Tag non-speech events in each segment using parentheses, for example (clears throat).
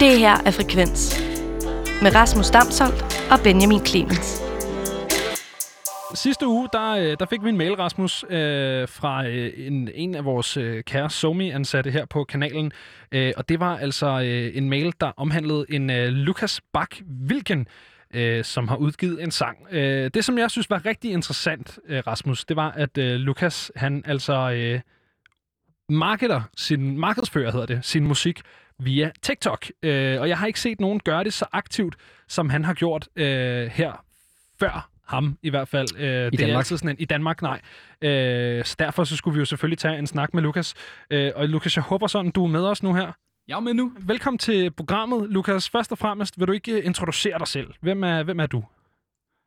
Det her er Frekvens med Rasmus Damsholdt og Benjamin Clemens. Sidste uge, der, øh, der fik vi en mail, Rasmus, øh, fra øh, en, en af vores øh, kære Somi-ansatte her på kanalen. Øh, og det var altså øh, en mail, der omhandlede en øh, Lukas Bak-Vilken, øh, som har udgivet en sang. Øh, det, som jeg synes var rigtig interessant, øh, Rasmus, det var, at øh, Lukas, han altså øh, marketer sin, markedsfører hedder det, sin musik via TikTok. Øh, og jeg har ikke set nogen gøre det så aktivt, som han har gjort øh, her før ham i hvert fald. Øh, I det Danmark? Er altid sådan en, I Danmark, nej. Øh, så derfor så skulle vi jo selvfølgelig tage en snak med Lukas. Øh, og Lukas, jeg håber sådan, du er med os nu her. Jeg er med nu. Velkommen til programmet, Lukas. Først og fremmest, vil du ikke øh, introducere dig selv? Hvem er, hvem er du?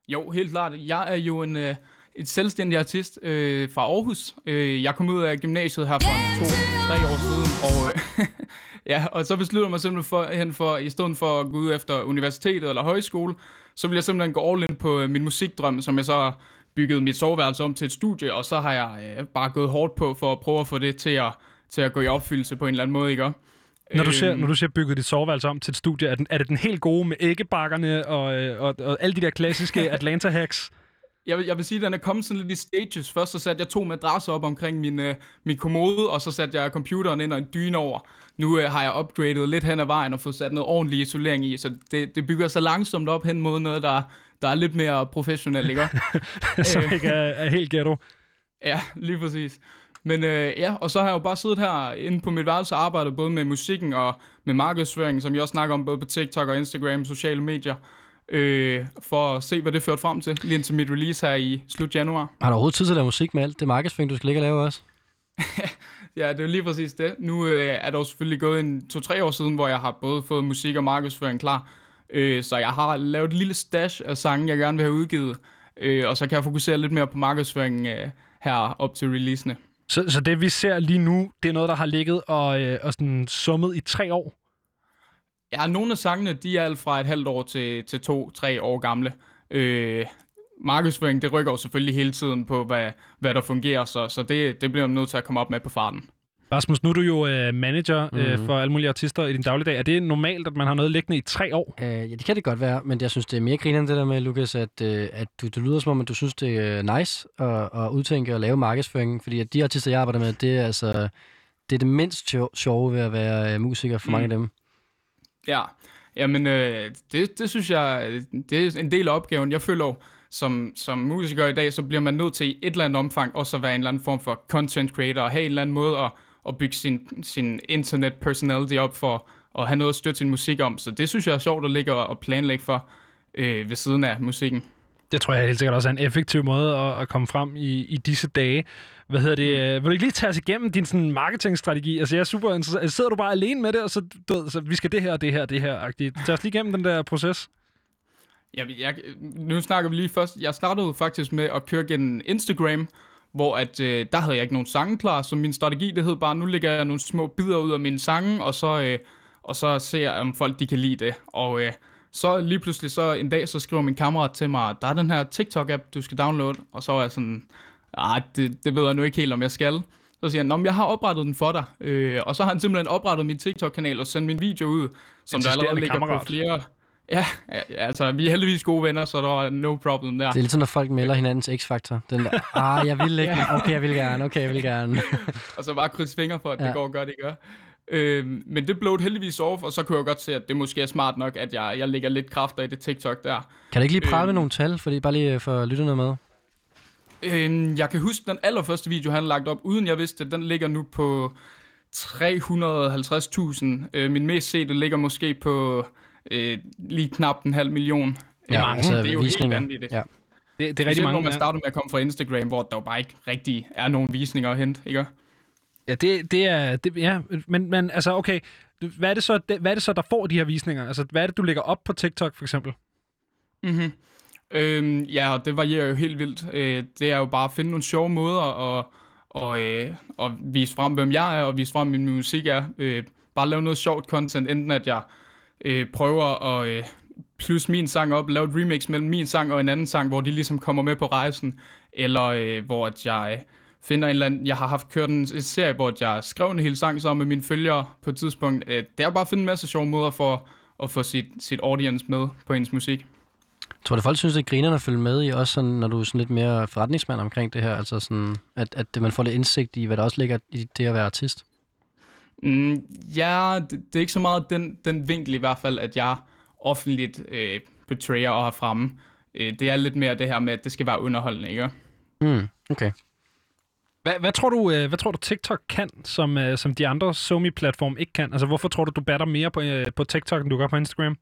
Jo, helt klart. Jeg er jo en, øh, et selvstændig artist øh, fra Aarhus. Øh, jeg kom ud af gymnasiet her for to-tre år siden, og, øh, (laughs) ja, og så besluttede jeg mig simpelthen for, hen for, i stedet for at gå ud efter universitetet eller højskole, så ville jeg simpelthen gå all in på øh, min musikdrøm, som jeg så har bygget mit soveværelse om til et studie, og så har jeg øh, bare gået hårdt på for at prøve at få det til at, til at gå i opfyldelse på en eller anden måde, ikke? Når du, ser, Øhm, når du siger bygget dit soveværelse om til et studie, er, den, er det den helt gode med æggebakkerne og, øh, og, og alle de der klassiske (laughs) Atlanta-hacks? Jeg vil, jeg vil sige, at den er kommet sådan lidt i stages. Først så satte jeg to madrasser op omkring min, øh, min kommode, og så satte jeg computeren ind og en dyne over. Nu øh, har jeg upgradet lidt hen ad vejen og fået sat noget ordentlig isolering i, så det, det bygger sig langsomt op hen mod noget, der, der er lidt mere professionelt, ikke? (laughs) som Øh. ikke er, er helt ghetto. ja, lige præcis. Men øh, ja, og så har jeg jo bare siddet her inde på mit værelse og arbejdet både med musikken og med markedsføring, som jeg også snakker om både på TikTok og Instagram, sociale medier, øh, for at se, hvad det førte frem til, lige indtil mit release her i slut januar. Har du overhovedet tid til at lave musik med alt det markedsføring, du skal ligge og lave også? (laughs) Ja, det er lige præcis det. Nu øh, er der jo selvfølgelig gået en to-tre år siden, hvor jeg har både fået musik og markedsføring klar. Øh, så jeg har lavet et lille stash af sange, jeg gerne vil have udgivet. Øh, og så kan jeg fokusere lidt mere på markedsføring øh, her op til releasene. Så, så det, vi ser lige nu, det er noget, der har ligget og, øh, og sådan summet i tre år? Ja, nogle af sangene, de er alt fra et halvt år til, til to-tre år gamle. Øh, markedsføring, det rykker jo selvfølgelig hele tiden på, hvad, hvad der fungerer, så, så det, det bliver man nødt til at komme op med på farten. Rasmus, nu er du jo øh, manager øh, Mhm. for alle mulige artister i din dagligdag. Er det normalt, at man har noget liggende i tre år? Øh, ja, det kan det godt være, men jeg synes, det er mere grinerende det der med, Lukas, at, øh, at du, du lyder som om, at du synes, det er nice at, at udtænke og lave markedsføring, fordi at de artister, jeg arbejder med, det er altså det, er det mindst sjo- sjove ved at være øh, musiker for mm. mange af dem. Ja, jamen øh, det, det synes jeg, det er en del af opgaven. Jeg føler som, som musiker i dag, så bliver man nødt til i et eller andet omfang også at være en eller anden form for content creator, og have en eller anden måde at, at bygge sin, sin internet personality op for at have noget at støtte sin musik om. Så det synes jeg er sjovt at ligge og og planlægge for øh, ved siden af musikken. Det tror jeg helt sikkert også er en effektiv måde at, at komme frem i, i disse dage. Hvad hedder det? øh, Vil du ikke lige tage os igennem din sådan, marketingstrategi? Altså, jeg er super interesseret. Sidder du bare alene med det, og så, du ved, så vi skal det her, det her, det her. -agtigt. Tag os lige igennem den der proces. Jeg, jeg, nu snakker vi lige først. Jeg startede faktisk med at køre gennem Instagram, hvor at, øh, der havde jeg ikke nogen sange klar, så min strategi, det hed bare, nu lægger jeg nogle små bidder ud af mine sange, og så, øh, og så ser jeg, om folk de kan lide det. Og øh, så lige pludselig, så en dag, så skriver min kammerat til mig, der er den her TikTok-app, du skal downloade. Og så var jeg sådan, ah, det, det ved jeg nu ikke helt, om jeg skal. Så siger han, "Nå, men jeg har oprettet den for dig. Øh, og så har han simpelthen oprettet min TikTok-kanal og sendt min video ud, som der allerede ligger kammerat. på flere... Ja, ja, altså, vi er heldigvis gode venner, så der er no problem der. Det er lidt sådan, når folk melder hinandens x-faktor. Den der, ah, jeg vil ikke. Okay, jeg vil gerne. Okay, jeg vil gerne. (laughs) og så bare krydse fingre for, at ja. Ja. det går godt, det gør. Øhm, men det blev heldigvis off, og så kunne jeg godt se, at det måske er smart nok, at jeg, jeg lægger lidt kræfter i det TikTok der. Kan du ikke lige prale Øhm. nogle tal, fordi bare lige for lytterne med? Øhm, jeg kan huske, den allerførste video, han lagt op, uden jeg vidste det, den ligger nu på 350.000. Øh, min mest sete ligger måske på øh, lige knap en halv million. Det er Øh, mange. det er jo helt vanvittigt. Ja. Det, det er rigtig mange. når man ja. starter med at komme fra Instagram, hvor der jo bare ikke rigtig er nogen visninger at hente, ikke? Ja, det, det er... Det, ja, men, men altså, okay. Hvad er, det så, det, hvad er det så, der får de her visninger? Altså, hvad er det, du lægger op på TikTok, for eksempel? Mm-hmm. Øhm, ja, og det varierer jo helt vildt. Øh, det er jo bare at finde nogle sjove måder at, og, øh, og vise frem, hvem jeg er, og vise frem, min musik er. Øh, bare lave noget sjovt content, enten at jeg øh, prøver at øh, plus min sang op, lave et remix mellem min sang og en anden sang, hvor de ligesom kommer med på rejsen, eller øh, hvor at jeg finder en eller anden, jeg har haft kørt en, en serie, hvor jeg skrev en hel sang sammen med mine følgere på et tidspunkt. Øh, det er bare at finde en masse sjove måder for at få sit, sit audience med på ens musik. Tror du, folk synes, det er grinerne at følge med i, også sådan, når du er sådan lidt mere forretningsmand omkring det her? Altså sådan, at, at man får lidt indsigt i, hvad der også ligger i det at være artist? Mm, ja, det, det er ikke så meget den, den vinkel i hvert fald, at jeg offentligt øh, betrayer og har fremme. Øh, det er lidt mere det her med, at det skal være underholdende, ikke? Mm, okay. Hvad, hvad, tror du, øh, hvad tror du TikTok kan, som, øh, som de andre Somi-platform ikke kan? Altså, hvorfor tror du, du batter mere på, øh, på TikTok, end du gør på Instagram?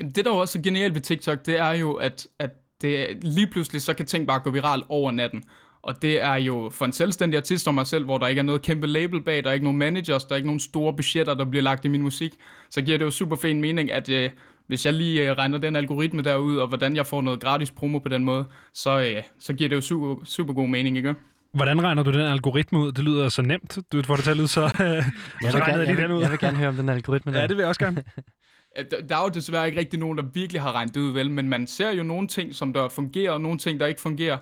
Det, der er også genialt ved TikTok, det er jo, at, at det, lige pludselig så kan ting bare gå viral over natten. Og det er jo for en selvstændig artist som mig selv, hvor der ikke er noget kæmpe label bag, der er ikke nogen managers, der er ikke nogen store budgetter, der bliver lagt i min musik, så giver det jo super fin mening, at øh, hvis jeg lige øh, regner den algoritme derud, og hvordan jeg får noget gratis promo på den måde, så, øh, så giver det jo super, super god mening, ikke? Hvordan regner du den algoritme ud? Det lyder så nemt. Du får det til at lyde så... (laughs) Øh, jeg, vil så gerne, jeg, den ud. jeg vil gerne høre om den algoritme (laughs) der. Ja, det vil jeg også gerne. (laughs) Der er jo desværre ikke rigtig nogen, der virkelig har regnet det ud, vel? Men man ser jo nogle ting, som der fungerer, og nogle ting, der ikke fungerer.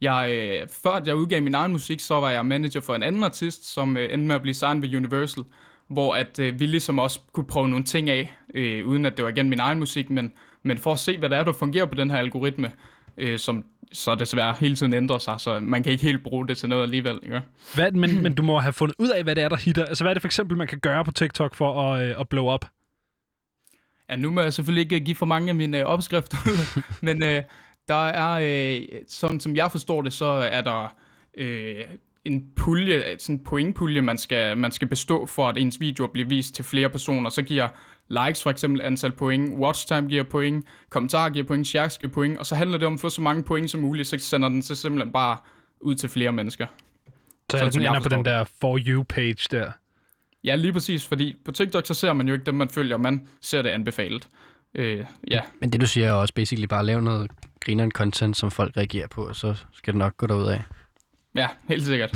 Jeg, øh, før jeg udgav min egen musik, så var jeg manager for en anden artist, som øh, endte med at blive signed ved Universal, hvor at øh, vi ligesom også kunne prøve nogle ting af, øh, uden at det var igen min egen musik, men, men for at se, hvad der er, der fungerer på den her algoritme, øh, som så desværre hele tiden ændrer sig, så man kan ikke helt bruge det til noget alligevel. Ikke? Hvad, men, men du må have fundet ud af, hvad det er, der hitter. Altså, hvad er det for eksempel, man kan gøre på TikTok for at, øh, at blow up? Ja, nu må jeg selvfølgelig ikke give for mange af mine øh, opskrifter ud, (laughs) men øh, der er, øh, sådan som jeg forstår det, så er der øh, en pulje, sådan en pointpulje, man skal, man skal bestå for, at ens video bliver vist til flere personer. Så giver likes for eksempel antal point, watch time giver point, kommentarer giver point, shares giver point, og så handler det om at få så mange point som muligt, så sender den så simpelthen bare ud til flere mennesker. Så Sådan den ender på den der For You-page der. Ja, lige præcis, fordi på TikTok, så ser man jo ikke dem, man følger, man ser det anbefalet. Øh, ja, Men det du siger er også basically bare at lave noget grineren content, som folk reagerer på, og så skal det nok gå derud af ja, helt sikkert.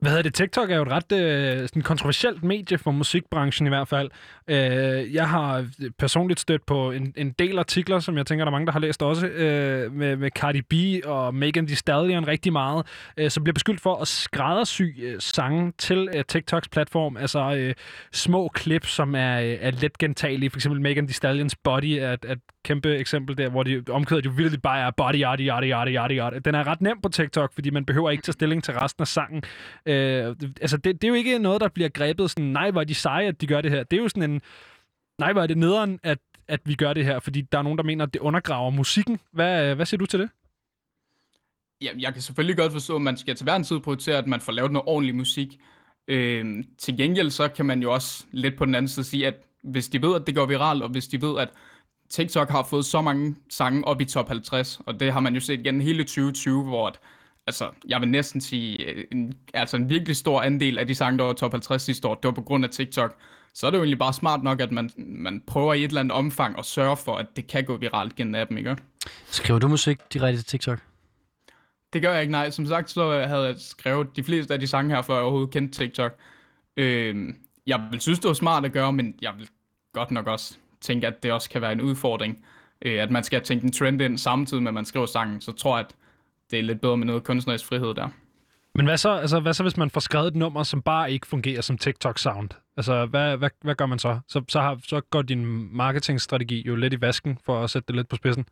Hvad hedder det? TikTok er jo et ret øh, sådan kontroversielt medie for musikbranchen i hvert fald. Øh, jeg har personligt stødt på en, en del artikler, som jeg tænker, der er mange, der har læst også, øh, med, med Cardi B og Megan Thee Stallion rigtig meget, øh, som bliver beskyldt for at skræddersy øh, sange til øh, TikToks platform. Altså øh, små klip, som er, øh, er let gentagelige. For eksempel Megan Thee Stallions Body er et, et kæmpe eksempel der, hvor de omkødet jo virkelig bare er body, yada, yada, yada, yada, yada. Den er ret nem på TikTok, fordi man behøver ikke tage stilling til resten af sangen. Øh, altså, det, det er jo ikke noget, der bliver grebet sådan, nej, hvor er de seje, at de gør det her. Det er jo sådan en, nej, hvor er det nederen, at, at vi gør det her, fordi der er nogen, der mener, at det undergraver musikken. Hvad, hvad siger du til det? Ja, jeg kan selvfølgelig godt forstå, at man skal til hver en tid prioritere, at man får lavet noget ordentlig musik. Øh, til gengæld så kan man jo også lidt på den anden side sige, at hvis de ved, at det går viralt, og hvis de ved, at TikTok har fået så mange sange op i top 50, og det har man jo set igen hele 2020, hvor at, altså, jeg vil næsten sige, øh, en, altså en virkelig stor andel af de sange, der var top 50 sidste år, det var på grund af TikTok. Så er det jo egentlig bare smart nok, at man, man prøver i et eller andet omfang at sørge for, at det kan gå viralt gennem appen, ikke? Skriver du musik direkte til TikTok? Det gør jeg ikke, nej. Som sagt, så havde jeg skrevet de fleste af de sange her, før jeg overhovedet kendte TikTok. Øh, jeg vil synes, det var smart at gøre, men jeg vil godt nok også tænke, at det også kan være en udfordring. Øh, at man skal tænke en trend ind samtidig med, at man skriver sangen. Så tror jeg, at det er lidt bedre med noget kunstnerisk frihed der. Men hvad så, altså, hvad så, hvis man får skrevet et nummer, som bare ikke fungerer som TikTok-sound? Altså, hvad, hvad, hvad gør man så? Så, så, har, så går din marketingstrategi jo lidt i vasken, for at sætte det lidt på spidsen.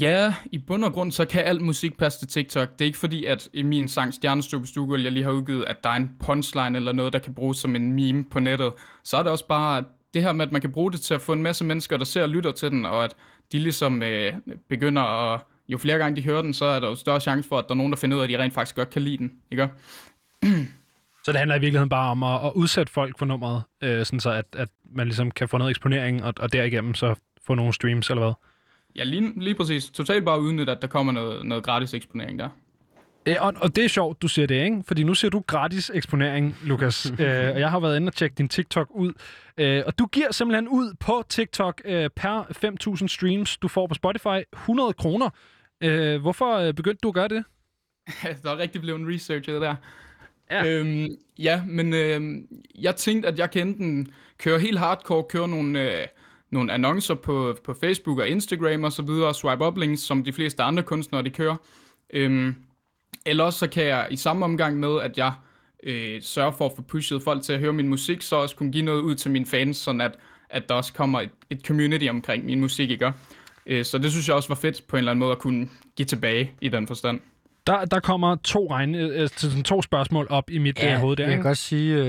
Ja, i bund og grund, så kan alt musik passe til TikTok. Det er ikke fordi, at i min sang Stjernestykke jeg lige har udgivet, at der er en punchline eller noget, der kan bruges som en meme på nettet. Så er det også bare det her med, at man kan bruge det til at få en masse mennesker, der ser og lytter til den, og at de ligesom øh, begynder at... Jo flere gange de hører den, så er der jo større chance for, at der er nogen, der finder ud af, at de rent faktisk godt kan lide den. Ikke? (clears throat) Så det handler i virkeligheden bare om at, at udsætte folk for nummeret, øh, sådan så at, at man ligesom kan få noget eksponering, og, og derigennem så få nogle streams, eller hvad? Ja, lige, lige præcis. Totalt bare udnytte, at der kommer noget, noget gratis eksponering der. Øh, og, og det er sjovt, du siger det, ikke? Fordi nu ser du gratis eksponering, Lukas. (laughs) øh, og jeg har været inde og tjekke din TikTok ud. Øh, og du giver simpelthen ud på TikTok øh, per 5.000 streams, du får på Spotify, 100 kroner. Øh, hvorfor øh, begyndte du at gøre det? (laughs) der er rigtig blevet en researchet der. Ja. Øhm, ja, men øh, jeg tænkte, at jeg kan enten køre helt hardcore, køre nogle, øh, nogle annoncer på, på Facebook og Instagram og så videre, swipe up links, som de fleste andre kunstnere, de kører. Øhm, også så kan jeg i samme omgang med, at jeg øh, sørger for at få pushet folk til at høre min musik, så også kunne give noget ud til mine fans, sådan at, at der også kommer et, et community omkring min musik, ikke? Øh, så det synes jeg også var fedt på en eller anden måde at kunne give tilbage i den forstand. Der, der kommer to, regne, øh, sådan to spørgsmål op i mit ja, hoved der. Jeg kan godt sige, øh,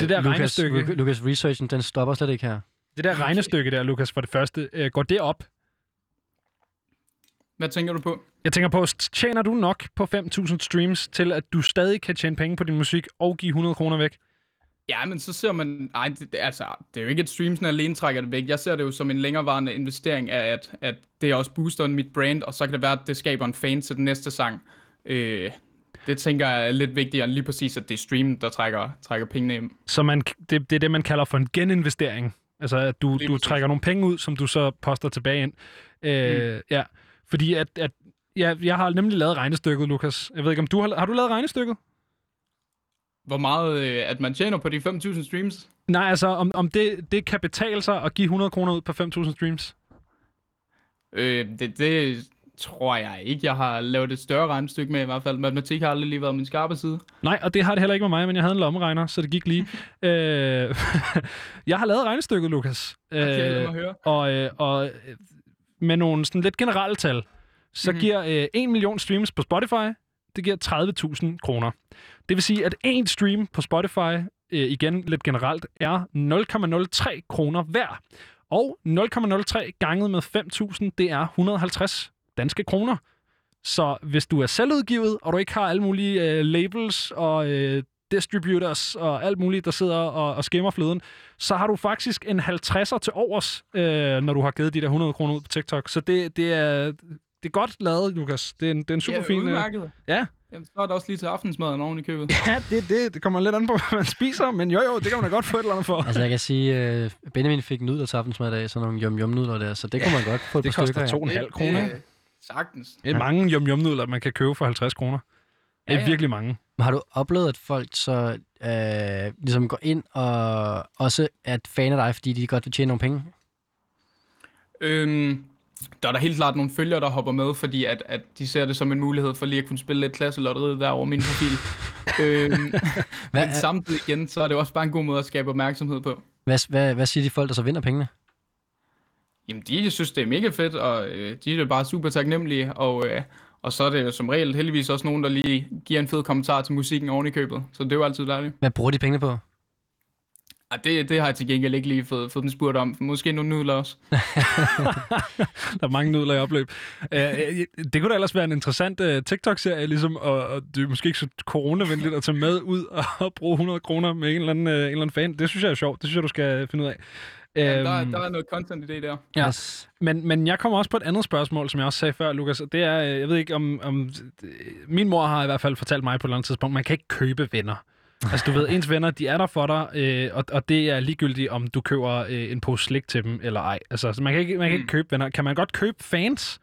Det der Lucas, regnestykke. Lu- Lucas researchen, den stopper slet ikke her. Det der regnestykke der, Lukas, for det første, øh, går det op? Hvad tænker du på? Jeg tænker på, tjener du nok på 5.000 streams, til at du stadig kan tjene penge på din musik og give 100 kroner væk? Ja, men så ser man... Ej, det, det, altså, det er jo ikke, at streamsen alene trækker det væk. Jeg ser det jo som en længerevarende investering af, at, at det også booster mit brand, og så kan det være, at det skaber en fan til den næste sang. Øh, det tænker jeg er lidt vigtigere end lige præcis, at det er streamen, der trækker, trækker pengene hjem. Så man, det, det er det, man kalder for en geninvestering. Altså, at du, Lige du præcis. trækker nogle penge ud, som du så poster tilbage ind. Øh, mm. Ja, fordi at, at ja, jeg har nemlig lavet regnestykket, Lukas. Jeg ved ikke, om du har, har du lavet regnestykket? Hvor meget, øh, at man tjener på de 5.000 streams? Nej, altså, om, om det, det kan betale sig at give 100 kroner ud på 5.000 streams? Øh, det, det tror jeg ikke. Jeg har lavet et større regnestykke med i hvert fald. Matematik har aldrig lige været min skarpe side. Nej, og det har det heller ikke med mig, men jeg havde en lommeregner, så det gik lige. (laughs) øh, jeg har lavet regnestykket, Lukas. Okay, lad Øh, høre. og, øh, og øh, med nogle sådan lidt generelle tal, så mm-hmm. giver øh, 1 million streams på Spotify, det giver 30.000 kroner. Det vil sige, at en stream på Spotify, øh, igen lidt generelt, er 0,03 kroner hver. Og 0,03 ganget med 5.000, det er 150 danske kroner. Så hvis du er selvudgivet, og du ikke har alle mulige øh, labels og øh, distributors og alt muligt, der sidder og, og skimmer fløden, så har du faktisk en 50'er til overs, øh, når du har givet de der 100 kroner ud på TikTok. Så det, det, er, det er godt lavet, Lukas. Det er en, det er en super Ja, fin... øh, udmærket. Ja. Jamen, så er det også lige til aftensmaden oven i købet. (laughs) Ja, det, det, det kommer lidt an på, (laughs) hvad man spiser, men jo jo, det kan man da godt få et eller andet for. Altså, jeg kan sige, øh, Benjamin fik nudler til aftensmad i dag, sådan nogle yum yum nudler der, så det kunne man godt få et Det par koster stykker af. 2,5 kroner. Det, sagtens. Det er mange yum yum nudler, man kan købe for 50 kroner. Det er Ja, ja. virkelig mange. Men Har du oplevet, at folk så øh, ligesom går ind og også er fan af dig, fordi de godt vil tjene nogle penge? Øhm, der er der helt klart nogle følgere, der hopper med, fordi at, at de ser det som en mulighed for lige at kunne spille lidt klasselotteriet der over min profil. (laughs) øhm, Hvad, men samtidig igen, så er det også bare en god måde at skabe opmærksomhed på. hvad, hvad, hvad siger de folk, der så vinder pengene? Jamen, de synes, det er mega fedt, og øh, de er bare super taknemmelige, og, øh, og så er det som regel heldigvis også nogen, der lige giver en fed kommentar til musikken oven i købet. Så det er jo altid dejligt. Hvad bruger de pengene på? Og det, det har jeg til gengæld ikke lige fået, fået dem spurgt om. Måske nogle nudler også. (laughs) Der er mange nudler i opløb. Uh, det kunne da ellers være en interessant uh, TikTok-serie, ligesom, og, og det er måske ikke så coronavenligt at tage med ud og, og bruge 100 kroner med en eller, anden, uh, en eller anden fan. Det synes jeg er sjovt. Det synes jeg, du skal finde ud af. Ja, der, Øhm, der er noget content i det der. Ja. Yes. Men, men jeg kommer også på et andet spørgsmål, som jeg også sagde før, Lukas. og Det er, øh, jeg ved ikke om, om... Min mor har i hvert fald fortalt mig på et eller andet tidspunkt, man kan ikke købe venner. Altså du ved, ens venner, de er der for dig, øh, og, og det er ligegyldigt, om du køber øh, en pose slik til dem eller ej. Altså så man kan, ikke, man kan ikke Mm. købe venner. Kan man godt købe fans?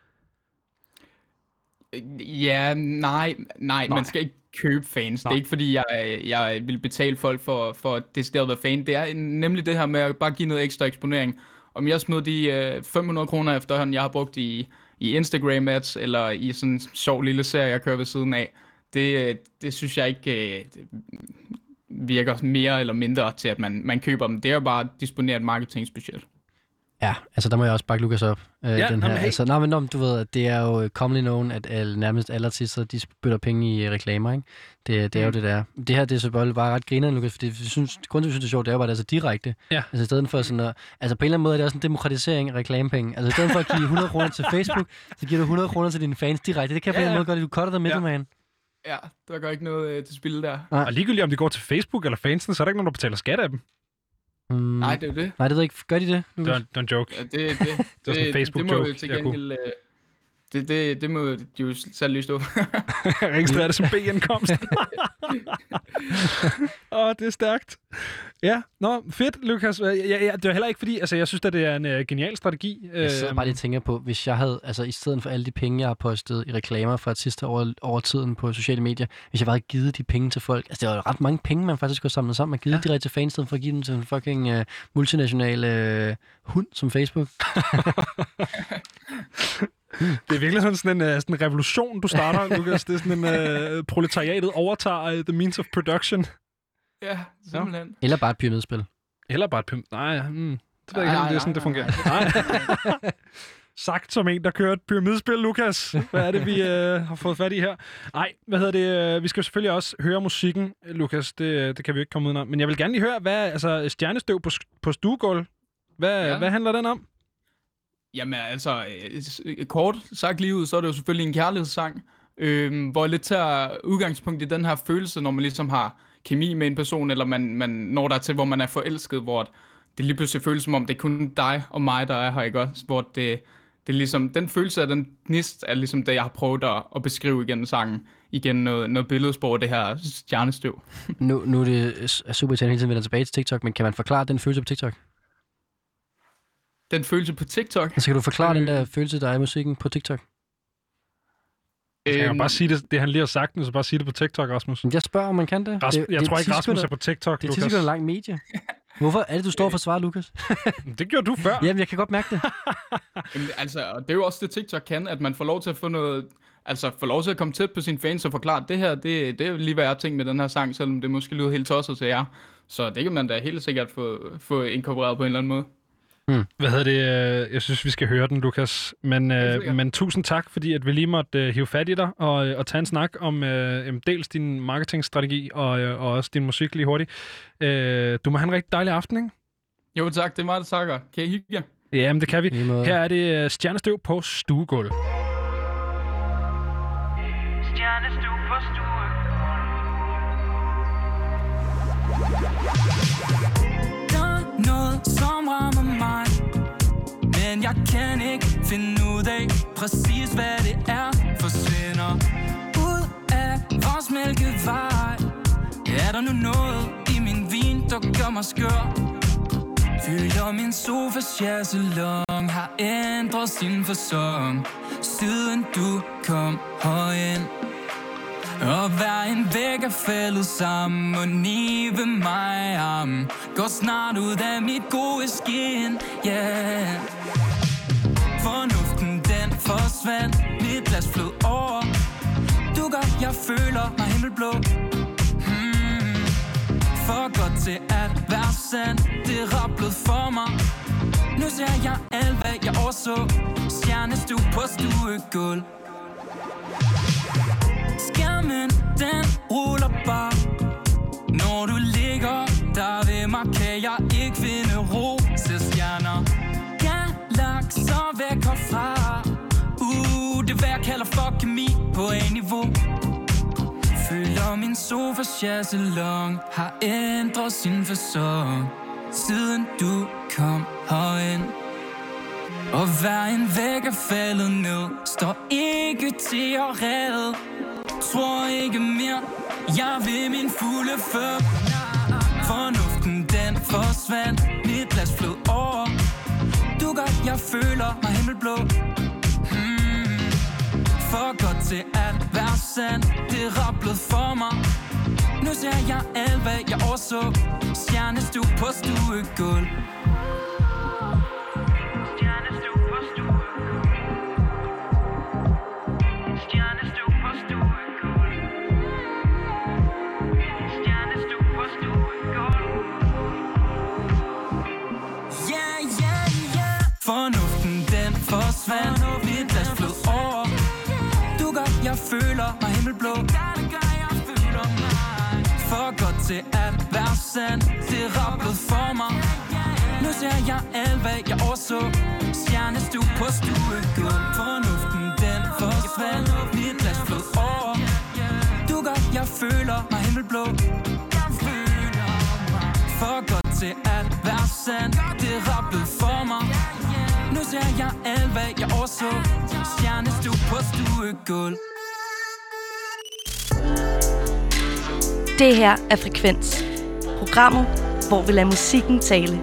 Ja, nej, nej, Nej. man skal ikke købe fans. Nej. Det er ikke fordi, jeg, jeg vil betale folk for, for at det at være fan. Det er nemlig det her med at bare give noget ekstra eksponering. Om jeg smider de øh, 500 kroner efterhånden, jeg har brugt i, i Instagram ads, eller i sådan en sjov lille serie, jeg kører ved siden af, det, øh, det synes jeg ikke øh, virker mere eller mindre til, at man, man køber dem. Det er bare at disponere et. Ja, altså der må jeg også bakke Lukas op. Øh, Ja, den her. hey. Altså, nej, men nå, men du ved, at det er jo commonly known, at alle, nærmest alle artister, de spytter penge i øh, reklamer, ikke? Det, det er jo Mm. det der. Det her, det er selvfølgelig bare ret grinerende, Lukas, fordi jeg synes, grunden til, synes, det er sjovt, det er jo bare, at det er så direkte. Ja. Altså i stedet for sådan at, altså på en eller anden måde er det også en demokratisering af reklamepenge. Altså i stedet for at give 100 kroner til Facebook, så giver du 100 kroner til dine fans direkte. Det kan på Ja, en eller ja. anden måde godt, at du cutter the middleman. Ja, der går ikke noget øh, til spil der. Og ligegyldigt om de går til Facebook eller fansen, så er der ikke nogen, der betaler skat af dem. Mm, Nej, det er jo det. nej, det ved jeg ikke. Gør de det, Det Lukas? var, det var en joke. Ja, det, det, det, var sådan en Facebook-joke, det må jo til jeg kunne. Det, det, det må de jo selv lige stå (laughs) registrerer det som B-indkomst. (laughs) Åh, det er stærkt. Ja, nå, fedt, Lukas. Ja, ja, det er heller ikke fordi, altså jeg synes, at det er en uh, genial strategi. Jeg sidder Øhm, bare lige og tænker på, hvis jeg havde, altså i stedet for alle de penge, jeg har postet i reklamer fra sidste år over tiden på sociale medier, hvis jeg bare havde givet de penge til folk, altså det var jo ret mange penge, man faktisk kunne samle sammen, man givet Ja. direkte til fans, i stedet for at give dem til en fucking uh, multinational uh, hund som Facebook. (laughs) Det er virkelig sådan, sådan, en, uh, sådan en revolution, du starter, (laughs) Lukas. Det er sådan en uh, proletariatet overtager uh, the means of production. Ja, simpelthen. Eller bare et pyramidespil. Eller bare et pimp. Nej, hmm. det ved jeg ikke, om det er sådan, det fungerer. Nej. (laughs) Sagt som en, der kører et pyramidespil, Lukas. Hvad er det, vi øh, har fået fat i her? Nej, hvad hedder det? Vi skal selvfølgelig også høre musikken, Lukas. Det, det kan vi jo ikke komme udenom. Men jeg vil gerne lige høre, hvad altså stjernestøv på, på stuegulv. Hvad, ja. Ja. hvad handler den om? Jamen altså, øh, øh, kort sagt lige ud, så er det jo selvfølgelig en kærlighedssang, øh, hvor jeg lidt tager udgangspunkt i den her følelse, når man ligesom har kemi med en person, eller man, man når der til, hvor man er forelsket, hvor det lige pludselig føles som om, det er kun dig og mig, der er her, ikke også? Hvor det, det er ligesom, den følelse af den gnist, er ligesom det, jeg har prøvet at, at beskrive igennem sangen. Igen noget, noget billedsprog, det her stjernestøv. Nu, nu er det er super irriterende hele tiden vender tilbage til TikTok, men kan man forklare den følelse på TikTok? Den følelse på TikTok. Så kan du forklare den Øh. der følelse, der er i musikken på TikTok? Jeg kan Øhm, bare sige det, det han lige har sagt, så bare sige det på TikTok, Rasmus. Jeg spørger, om man kan det. Ras- det, jeg det tror ikke, 10 Rasmus er på TikTok, Det er 10 Lukas. sekunder lang medie. Hvorfor er det, du står for at svare, Lukas? Det gjorde du før. Jamen, jeg kan godt mærke det. (laughs) Jamen, altså, og det er jo også det, TikTok kan, at man får lov til at få noget... Altså, får lov til at komme tæt på sine fans og forklare, at det her, det, det er lige, hvad jeg har tænkt med den her sang, selvom det måske lyder helt tosset til jer. Så det kan man da helt sikkert få, få inkorporeret på en eller anden måde. Hvad hedder det? øh, Jeg synes, vi skal høre den, Lukas. Men, øh, men tusind tak, fordi at vi lige måtte øh, hive fat i dig og, øh, og tage en snak om øh, em, dels din marketingstrategi og, øh, og også din musik lige hurtigt. Øh, du må have en rigtig dejlig aften, ikke? Jo tak, det er mig, der takker. Kan I hygge jer? Jamen, det kan vi. Her er det øh, stjernestøv på stuegulv. Stjernestue på stue. Der er noget, som rammer kan ikke finde ud af Præcis hvad det er Forsvinder ud af vores mælkevej. Er der nu noget i min vin, der gør mig skør. Fylder min sofas chaiselong Har ændret sin fasong Siden du kom herind. Og hver en væg er faldet sammen Og nive mig arm Går snart ud af mit gode skin Yeah. Fornuften den forsvandt. Mit glas flød over. Du gør, jeg føler mig himmelblå. Hmm. For godt til at være sandt Det rablede for mig. Nu ser jeg alt, hvad jeg overså. Stjernestue på stuegulv. Skærmen, den ruller bare. Når du ligger der ved mig Kan jeg ikke finde ro. Hvad jeg kalder for kemi på A-niveau Føler min sofa chasselong Har ændret sin fasong Siden du kom herind. Og hver en væg er faldet ned Står ikke til at redde. Tror ikke mere Jeg vil min fulde fem Fornuften den forsvandt. Mit glas flød over. Du gør jeg føler mig himmelblå. For godt til at være sand. Det rablede for mig. Nu ser jeg alt hvad jeg overså. Stjernestue på stuegulv. Du gør, jeg føler mig. Himmelblå For godt til at være sand. Det rappede for mig. Nu ser jeg alt, hvad jeg overså. Stjernestue på stuegulv Fornuften den forsvandt. Mit glas flød over. Du gør, jeg føler mig himmelblå. Jeg føler mig. For godt til at være sand. Det rappede for mig. Nu ser jeg alt, hvad jeg overså. Stjernestue på stuegulv Det her er Frekvens. Programmet, hvor vi lader musikken tale.